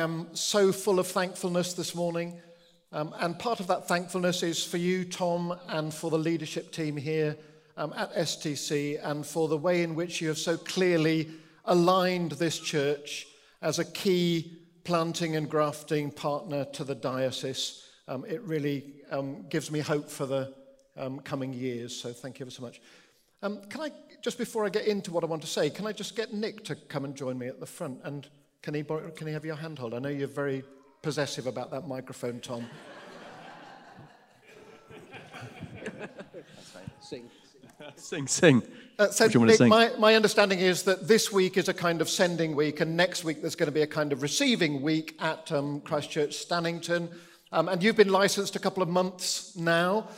am so full of thankfulness this morning. Um, and part of that thankfulness is for you, Tom, and for the leadership team here um, at STC, and for the way in which you have so clearly aligned this church as a key planting and grafting partner to the diocese. Um, it really um, gives me hope for the um, coming years. So thank you ever so much. Um, can I, just before I get into what I want to say, can I just get Nick to come and join me at the front? And can he, borrow, can he have your handhold? I know you're very possessive about that microphone, Tom. Sing. Sing, sing. Uh, so, you want to Nick, sing? my, my understanding is that this week is a kind of sending week, and next week there's going to be a kind of receiving week at um, Christchurch Stannington. Um, and you've been licensed a couple of months now.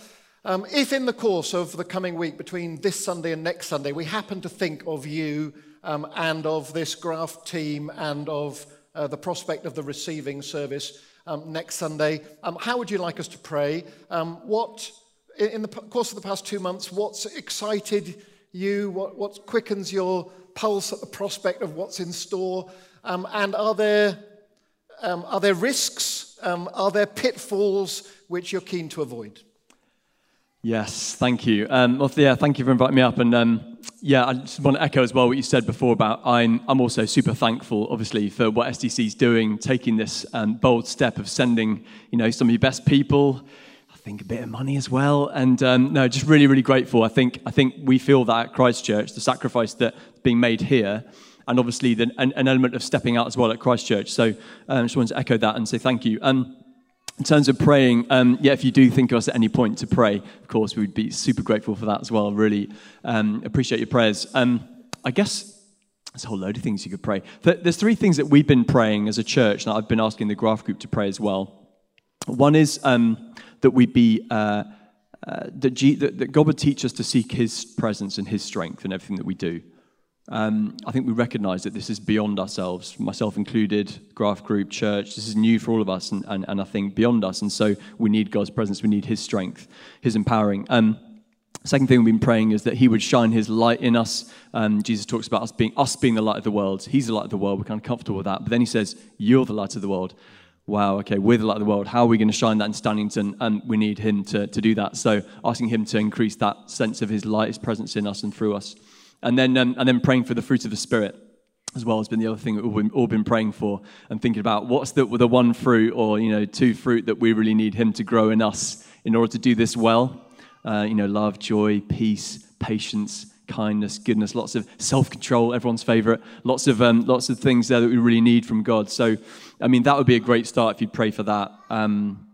Um, if in the course of the coming week, between this Sunday and next Sunday, we happen to think of you um, and of this graft team and of uh, the prospect of the receiving service um, next Sunday, um, how would you like us to pray? Um, what, in the course of the past two months, what's excited you? What, what quickens your pulse at the prospect of what's in store? Um, and are there, um, are there risks? Are there pitfalls which you're keen to avoid? Yes, thank you. Um, well, yeah, thank you for inviting me up. And um, yeah, I just want to echo as well what you said before about I'm, I'm also super thankful, obviously, for what STC is doing, taking this um, bold step of sending, you know, some of your best people. I think a bit of money as well, and um, no, just really, really grateful. I think I think we feel that at Christchurch, the sacrifice that's being made here, and obviously the, an, an element of stepping out as well at Christchurch. So I um, just wanted to echo that and say thank you. Um, in terms of praying, um, yeah, if you do think of us at any point to pray, of course, we'd be super grateful for that as well. Really um, appreciate your prayers. Um, I guess there's a whole load of things you could pray. But there's three things that we've been praying as a church, and I've been asking the Graft Group to pray as well. One is um, that we be. Uh, uh, that, G- that, that God would teach us to seek His presence and His strength in everything that we do. Um, I think we recognize that this is beyond ourselves, myself included, Graft Group, church. This is new for all of us, and, and, and I think beyond us. And so we need God's presence, we need His strength, His empowering. Um, second thing we've been praying is that He would shine His light in us. Um, Jesus talks about us being us being the light of the world. He's the light of the world. We're kind of comfortable with that. But then He says, "You're the light of the world." Wow, okay, we're the light of the world. How are we going to shine that in Stannington? And we need Him to, to do that. So asking Him to increase that sense of His light, His presence in us and through us. And then, um, and then praying for the fruit of the Spirit as well has been the other thing that we've all been praying for and thinking about what's the, the one fruit or, you know, two fruit that we really need Him to grow in us in order to do this well. Uh, you know, love, joy, peace, patience, kindness, goodness, lots of self-control, everyone's favorite, lots of, um, lots of things there that we really need from God. So, I mean, that would be a great start if you'd pray for that. Um,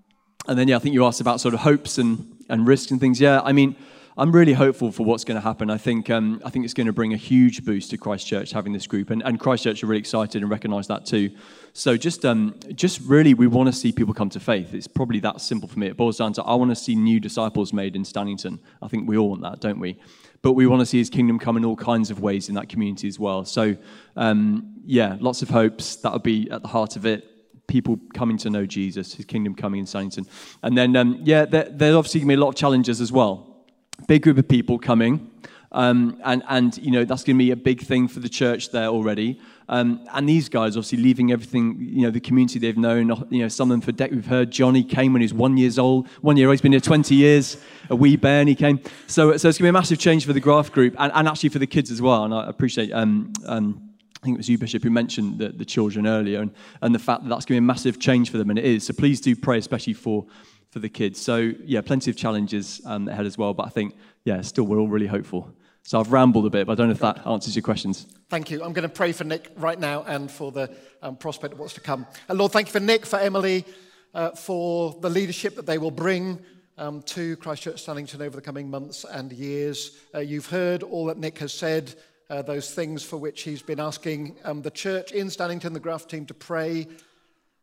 and then, yeah, I think you asked about sort of hopes and, and risks and things. Yeah, I mean, I'm really hopeful for what's going to happen. I think, um, I think it's going to bring a huge boost to Christchurch having this group, and, and Christchurch are really excited and recognise that too. So just, um, just really, we want to see people come to faith. It's probably that simple for me. It boils down to I want to see new disciples made in Stannington. I think we all want that, don't we? But we want to see His kingdom come in all kinds of ways in that community as well. So um, yeah, lots of hopes. That'll be at the heart of it people coming to know Jesus, his kingdom coming in Stannington. And then, um, yeah, there, there's obviously going to be a lot of challenges as well. Big group of people coming. Um, and, and, you know, that's going to be a big thing for the church there already. Um, and these guys, obviously, leaving everything, you know, the community they've known, you know, some of them for decades. We've heard Johnny came when he was one years old, one year old. He's been here 20 years, a wee bear, and he came. So, so it's going to be a massive change for the Graft group and, and actually for the kids as well. And I appreciate um, um, I think it was you, Bishop, who mentioned the, the children earlier and, and the fact that that's going to be a massive change for them, and it is. So please do pray, especially for, for the kids. So, yeah, plenty of challenges um, ahead as well, but I think, yeah, still, we're all really hopeful. So I've rambled a bit, but I don't know if that answers your questions. Thank you. I'm going to pray for Nick right now and for the um, prospect of what's to come. And Lord, thank you for Nick, for Emily, uh, for the leadership that they will bring um, to Christchurch Stannington over the coming months and years. Uh, you've heard all that Nick has said, uh, those things for which he's been asking um, the church in Stannington, the Graft team, to pray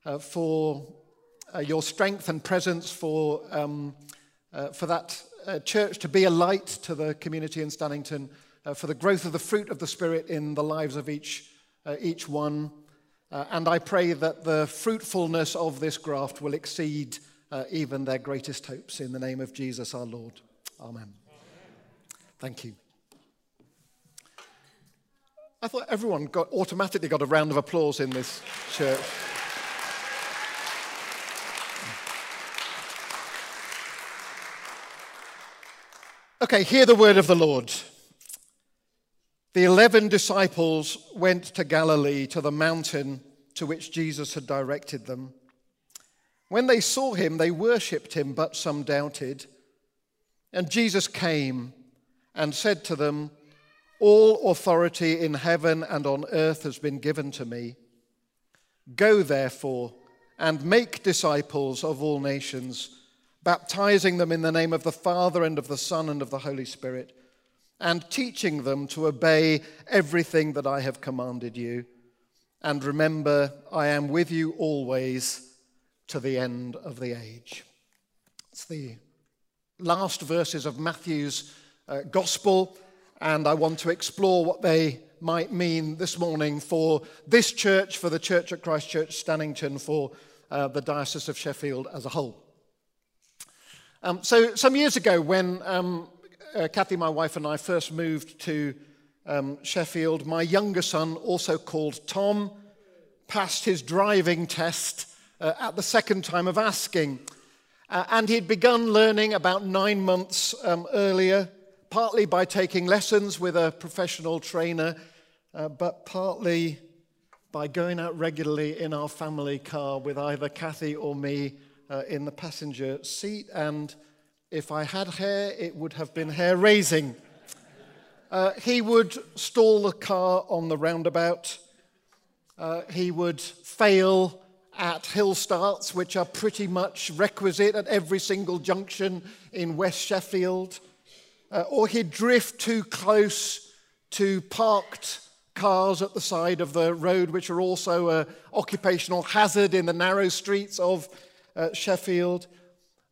uh, for uh, your strength and presence, for, um, uh, for that uh, church to be a light to the community in Stannington, uh, for the growth of the fruit of the Spirit in the lives of each, uh, each one. Uh, and I pray that the fruitfulness of this graft will exceed even their greatest hopes in the name of Jesus our Lord. Amen. Thank you. I thought everyone got, automatically got a round of applause in this church. Okay, hear the word of the Lord. The eleven disciples went to Galilee, to the mountain to which Jesus had directed them. When they saw him, they worshipped him, but some doubted. And Jesus came and said to them, All authority in heaven and on earth has been given to me. Go therefore and make disciples of all nations, baptizing them in the name of the Father and of the Son and of the Holy Spirit, and teaching them to obey everything that I have commanded you. And remember, I am with you always to the end of the age. It's the last verses of Matthew's uh, gospel, and I want to explore what they might mean this morning for this church, for the church at Christ Church Stannington, for uh, the Diocese of Sheffield as a whole. Um, so, some years ago, when um, uh, Kathy, my wife, and I first moved to um, Sheffield, my younger son, also called Tom, passed his driving test uh, at the second time of asking. Uh, and he'd begun learning about nine months um, earlier, partly by taking lessons with a professional trainer, uh, but partly by going out regularly in our family car with either Kathy or me uh, in the passenger seat. And if I had hair, it would have been hair raising. Uh, he would stall the car on the roundabout. Uh, he would fail at hill starts, which are pretty much requisite at every single junction in West Sheffield, uh, or he'd drift too close to parked cars at the side of the road, which are also an occupational hazard in the narrow streets of Sheffield.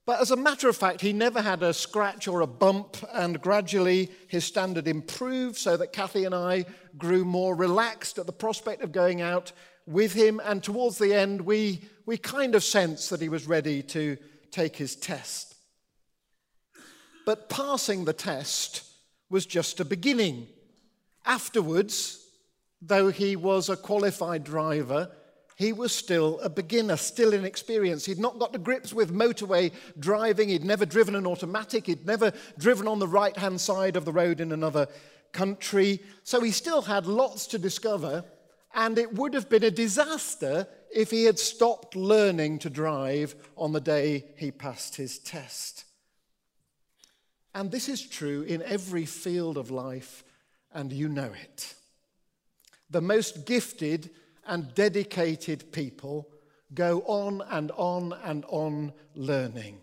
But as a matter of fact, he never had a scratch or a bump, and gradually his standard improved so that Kathy and I grew more relaxed at the prospect of going out with him, and towards the end, we, we kind of sensed that he was ready to take his test. But passing the test was just a beginning. Afterwards, though he was a qualified driver, he was still a beginner, still inexperienced. He'd not got to grips with motorway driving. He'd never driven an automatic. He'd never driven on the right hand side of the road in another country. So he still had lots to discover and it would have been a disaster if he had stopped learning to drive on the day he passed his test. And this is true in every field of life, and you know it. The most gifted and dedicated people go on and on and on learning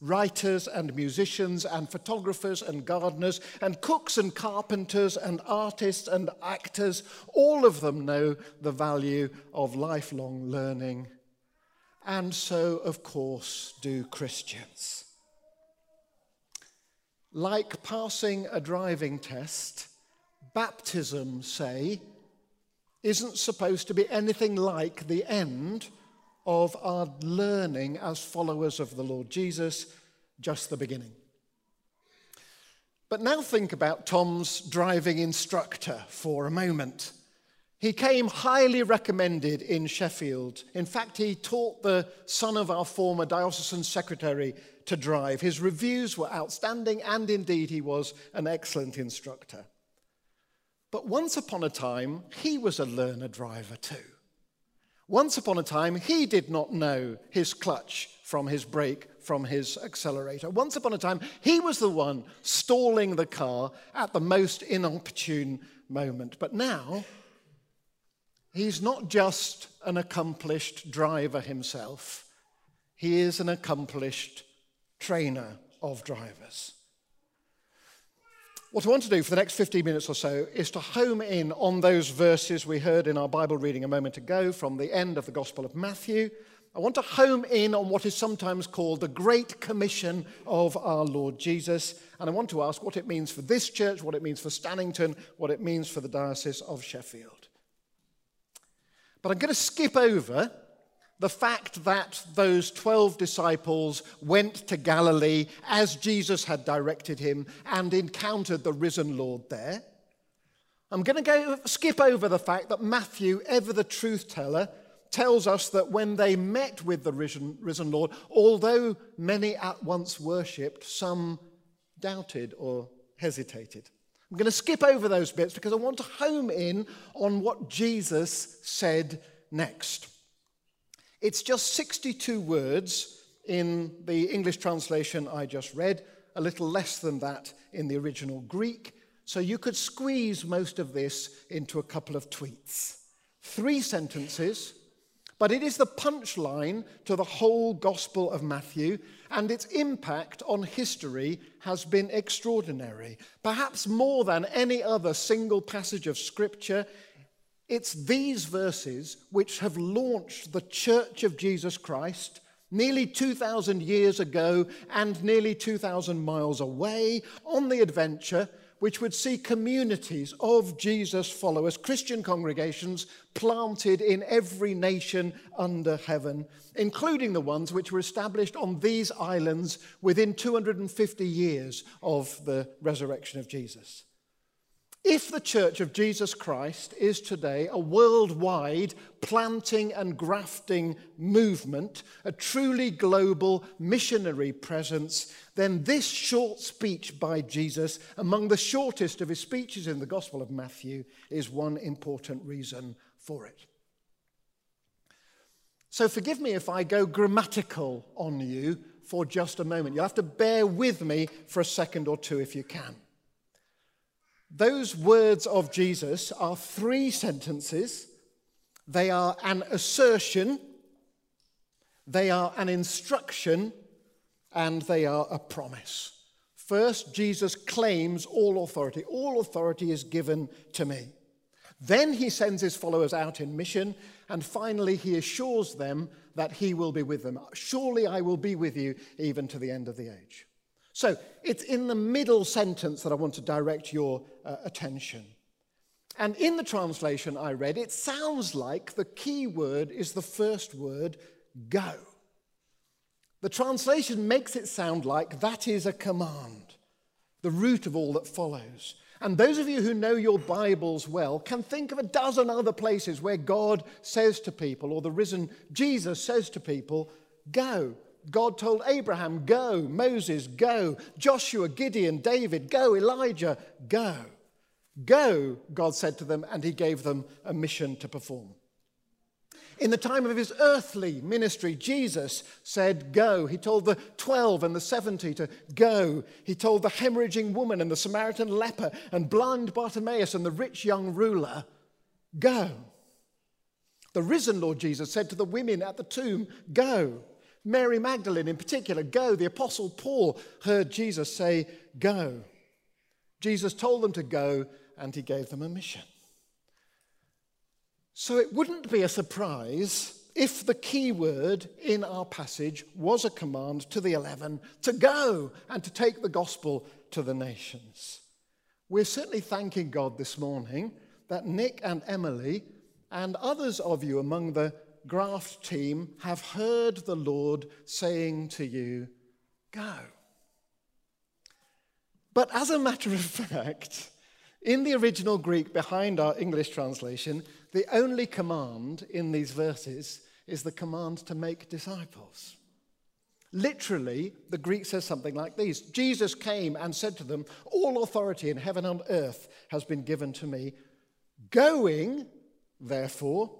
writers and musicians and photographers and gardeners and cooks and carpenters and artists and actors, all of them know the value of lifelong learning. And so, of course, do Christians. Like passing a driving test, baptism, say, isn't supposed to be anything like the end of our learning as followers of the Lord Jesus, just the beginning. But now think about Tom's driving instructor for a moment. He came highly recommended in Sheffield. In fact, he taught the son of our former diocesan secretary to drive. His reviews were outstanding, and indeed, he was an excellent instructor. But once upon a time, he was a learner driver too. Once upon a time, he did not know his clutch from his brake, from his accelerator. Once upon a time, he was the one stalling the car at the most inopportune moment. But now, he's not just an accomplished driver himself, he is an accomplished trainer of drivers. What I want to do for the next 15 minutes or so is to home in on those verses we heard in our Bible reading a moment ago from the end of the Gospel of Matthew. I want to home in on what is sometimes called the Great Commission of our Lord Jesus. And I want to ask what it means for this church, what it means for Stannington, what it means for the Diocese of Sheffield. But I'm going to skip over the fact that those 12 disciples went to Galilee as Jesus had directed him and encountered the risen Lord there. I'm going to go skip over the fact that Matthew, ever the truth teller, tells us that when they met with the risen, risen Lord, although many at once worshipped, some doubted or hesitated. I'm going to skip over those bits because I want to home in on what Jesus said next. It's just 62 words in the English translation I just read, a little less than that in the original Greek. So you could squeeze most of this into a couple of tweets. Three sentences, but it is the punchline to the whole Gospel of Matthew, and its impact on history has been extraordinary. Perhaps more than any other single passage of Scripture, it's these verses which have launched the Church of Jesus Christ nearly 2,000 years ago and nearly 2,000 miles away on the adventure which would see communities of Jesus followers, Christian congregations, planted in every nation under heaven, including the ones which were established on these islands within 250 years of the resurrection of Jesus. If the Church of Jesus Christ is today a worldwide planting and grafting movement, a truly global missionary presence, then this short speech by Jesus, among the shortest of his speeches in the Gospel of Matthew, is one important reason for it. So forgive me if I go grammatical on you for just a moment. You'll have to bear with me for a second or two if you can. Those words of Jesus are three sentences. They are an assertion, they are an instruction, and they are a promise. First, Jesus claims all authority. All authority is given to me. Then he sends his followers out in mission, and finally he assures them that he will be with them. Surely I will be with you even to the end of the age. So it's in the middle sentence that I want to direct your uh, attention. And in the translation I read, it sounds like the key word is the first word, go. The translation makes it sound like that is a command, the root of all that follows. And those of you who know your Bibles well can think of a dozen other places where God says to people, or the risen Jesus says to people, go. God told Abraham, Go. Moses, go. Joshua, Gideon, David, go. Elijah, go. Go, God said to them, and he gave them a mission to perform. In the time of his earthly ministry, Jesus said, Go. He told the 12 and the 70 to go. He told the hemorrhaging woman and the Samaritan leper and blind Bartimaeus and the rich young ruler, Go. The risen Lord Jesus said to the women at the tomb, Go. Mary Magdalene, in particular, go. The Apostle Paul heard Jesus say, Go. Jesus told them to go, and he gave them a mission. So it wouldn't be a surprise if the key word in our passage was a command to the eleven to go and to take the gospel to the nations. We're certainly thanking God this morning that Nick and Emily and others of you among the graft team have heard the Lord saying to you, Go. But as a matter of fact, in the original Greek behind our English translation, the only command in these verses is the command to make disciples. Literally, the Greek says something like these Jesus came and said to them, All authority in heaven and earth has been given to me. Going, therefore,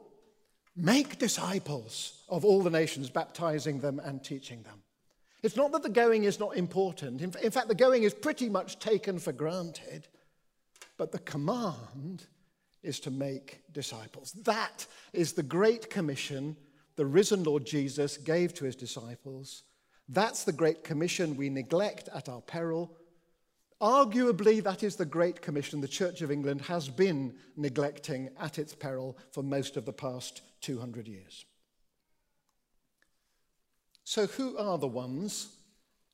Make disciples of all the nations, baptizing them and teaching them. It's not that the going is not important. In fact, the going is pretty much taken for granted. But the command is to make disciples. That is the great commission the risen Lord Jesus gave to his disciples. That's the great commission we neglect at our peril. Arguably, that is the Great Commission the Church of England has been neglecting at its peril for most of the past 200 years. So, who are the ones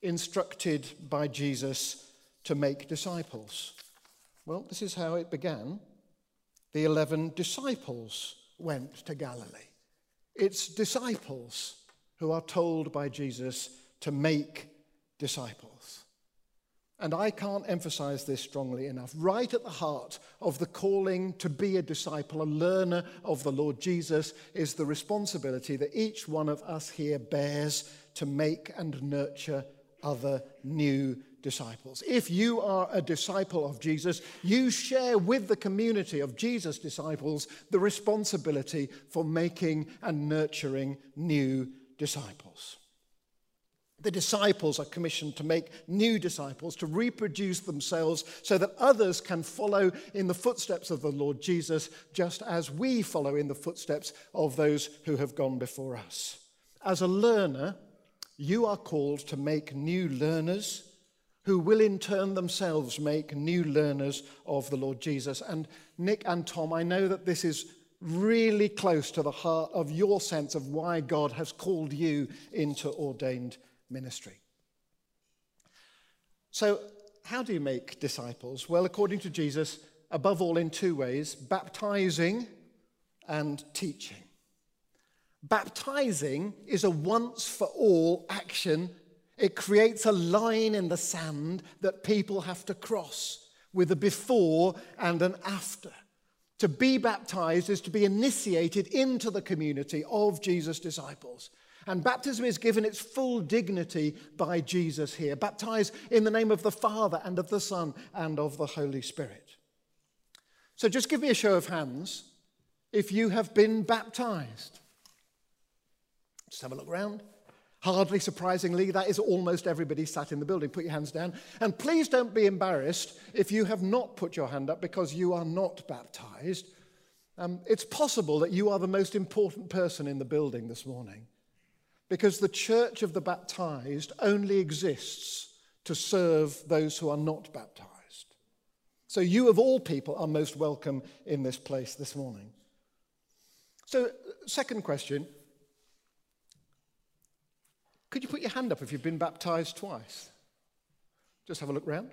instructed by Jesus to make disciples? Well, this is how it began. The 11 disciples went to Galilee. It's disciples who are told by Jesus to make disciples. And I can't emphasize this strongly enough. Right at the heart of the calling to be a disciple, a learner of the Lord Jesus, is the responsibility that each one of us here bears to make and nurture other new disciples. If you are a disciple of Jesus, you share with the community of Jesus' disciples the responsibility for making and nurturing new disciples. The disciples are commissioned to make new disciples, to reproduce themselves so that others can follow in the footsteps of the Lord Jesus, just as we follow in the footsteps of those who have gone before us. As a learner, you are called to make new learners who will in turn themselves make new learners of the Lord Jesus. And Nick and Tom, I know that this is really close to the heart of your sense of why God has called you into ordained ministry. So, how do you make disciples? Well, according to Jesus, above all in two ways baptizing and teaching. Baptizing is a once for all action. It creates a line in the sand that people have to cross with a before and an after. To be baptized is to be initiated into the community of Jesus' disciples. And baptism is given its full dignity by Jesus here. Baptized in the name of the Father and of the Son and of the Holy Spirit. So just give me a show of hands if you have been baptized. Just have a look around. Hardly surprisingly, that is almost everybody sat in the building. Put your hands down. And please don't be embarrassed if you have not put your hand up because you are not baptized. Um, it's possible that you are the most important person in the building this morning because the church of the baptized only exists to serve those who are not baptized. So, you of all people are most welcome in this place this morning. So, second question Could you put your hand up if you've been baptized twice? Just have a look round.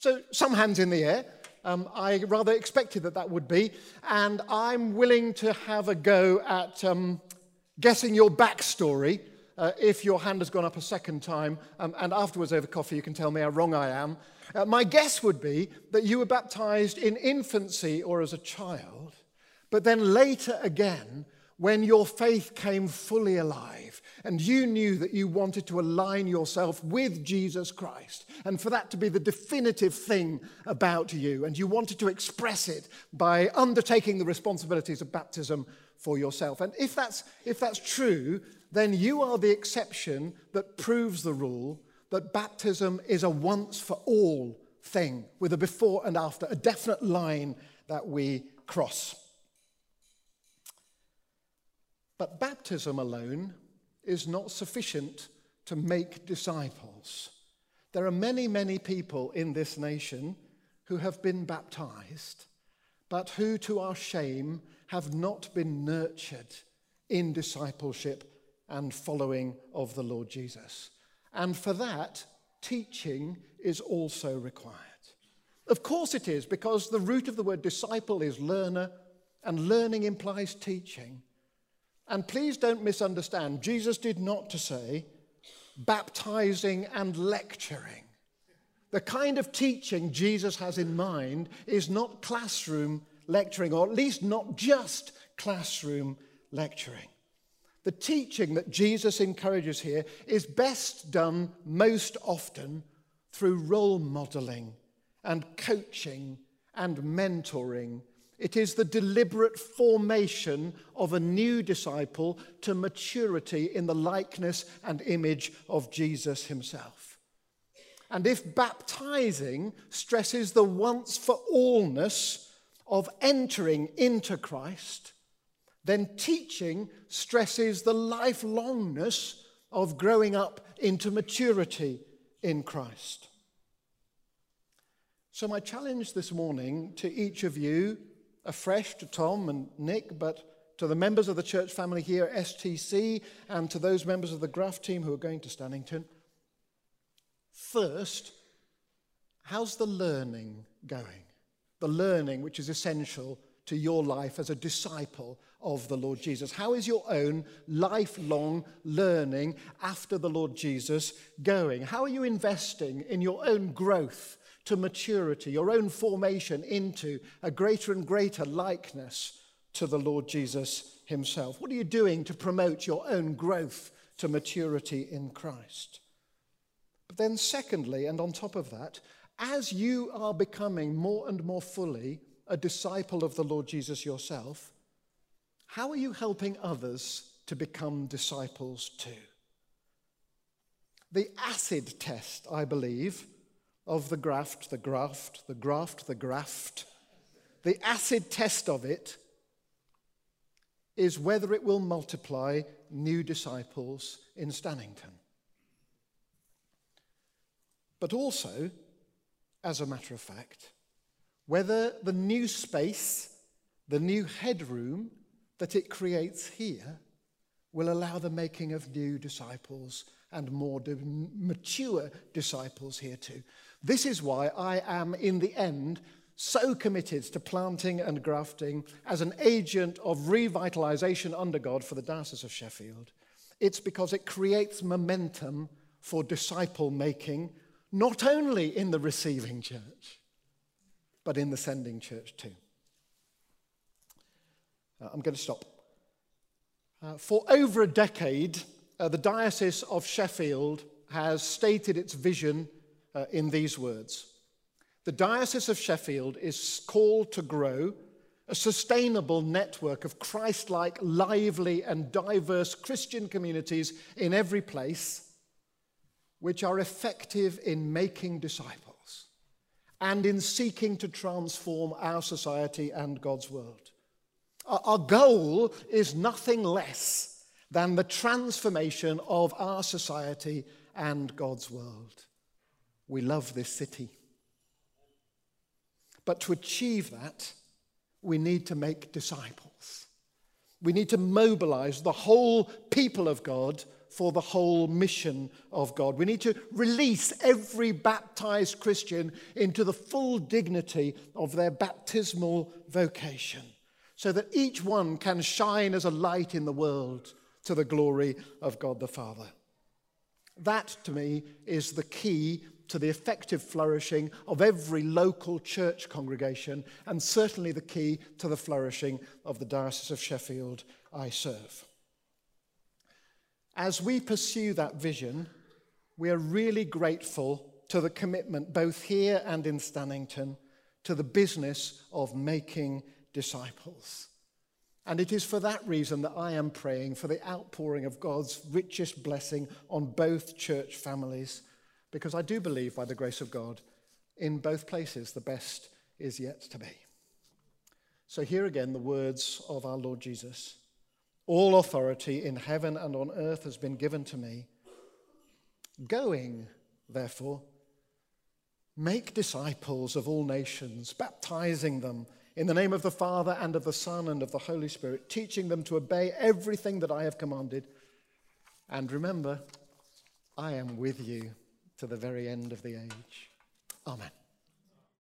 So, some hands in the air. Um, I rather expected that that would be. And I'm willing to have a go at um, guessing your backstory uh, if your hand has gone up a second time, um, and afterwards over coffee you can tell me how wrong I am. Uh, my guess would be that you were baptized in infancy or as a child, but then later again when your faith came fully alive and you knew that you wanted to align yourself with Jesus Christ and for that to be the definitive thing about you, and you wanted to express it by undertaking the responsibilities of baptism for yourself. And if that's, if that's true, then you are the exception that proves the rule that baptism is a once for all thing with a before and after, a definite line that we cross. But baptism alone is not sufficient to make disciples. There are many, many people in this nation who have been baptized, but who, to our shame, have not been nurtured in discipleship and following of the Lord Jesus. And for that, teaching is also required. Of course, it is, because the root of the word disciple is learner, and learning implies teaching. And please don't misunderstand, Jesus did not to say baptizing and lecturing. The kind of teaching Jesus has in mind is not classroom lecturing, or at least not just classroom lecturing. The teaching that Jesus encourages here is best done most often through role modeling and coaching and mentoring. It is the deliberate formation of a new disciple to maturity in the likeness and image of Jesus himself. And if baptizing stresses the once for allness of entering into Christ, then teaching stresses the lifelongness of growing up into maturity in Christ. So, my challenge this morning to each of you, afresh to Tom and Nick, but to the members of the church family here STC and to those members of the Graft team who are going to Stannington. First, how's the learning going? the learning which is essential to your life as a disciple of the Lord Jesus? How is your own lifelong learning after the Lord Jesus going? How are you investing in your own growth to maturity, your own formation into a greater and greater likeness to the Lord Jesus Himself? What are you doing to promote your own growth to maturity in Christ? But then, secondly, and on top of that, as you are becoming more and more fully a disciple of the Lord Jesus yourself, how are you helping others to become disciples too? The acid test, I believe, of the graft, the graft, the graft, the graft, the acid test of it is whether it will multiply new disciples in Stannington. But also, as a matter of fact, whether the new space, the new headroom that it creates here will allow the making of new disciples and more mature disciples here too. This is why I am, in the end, so committed to planting and grafting as an agent of revitalization under God for the Diocese of Sheffield. It's because it creates momentum for disciple making, not only in the receiving church, but in the sending church too. Uh, I'm going to stop. Uh, for over a decade, uh, the Diocese of Sheffield has stated its vision uh, in these words The Diocese of Sheffield is called to grow a sustainable network of Christ like, lively, and diverse Christian communities in every place, which are effective in making disciples and in seeking to transform our society and God's world. Our goal is nothing less than the transformation of our society and God's world. We love this city. But to achieve that, we need to make disciples. We need to mobilize the whole people of God for the whole mission of God. We need to release every baptized Christian into the full dignity of their baptismal vocation so that each one can shine as a light in the world to the glory of God the Father. That, to me, is the key to the effective flourishing of every local church congregation, and certainly the key to the flourishing of the Diocese of Sheffield I serve. As we pursue that vision, we are really grateful to the commitment, both here and in Stannington, to the business of making disciples. And it is for that reason that I am praying for the outpouring of God's richest blessing on both church families because I do believe, by the grace of God, in both places the best is yet to be. So, here again, the words of our Lord Jesus All authority in heaven and on earth has been given to me. Going, therefore, make disciples of all nations, baptizing them in the name of the Father and of the Son and of the Holy Spirit, teaching them to obey everything that I have commanded. And remember, I am with you to the very end of the age. Amen.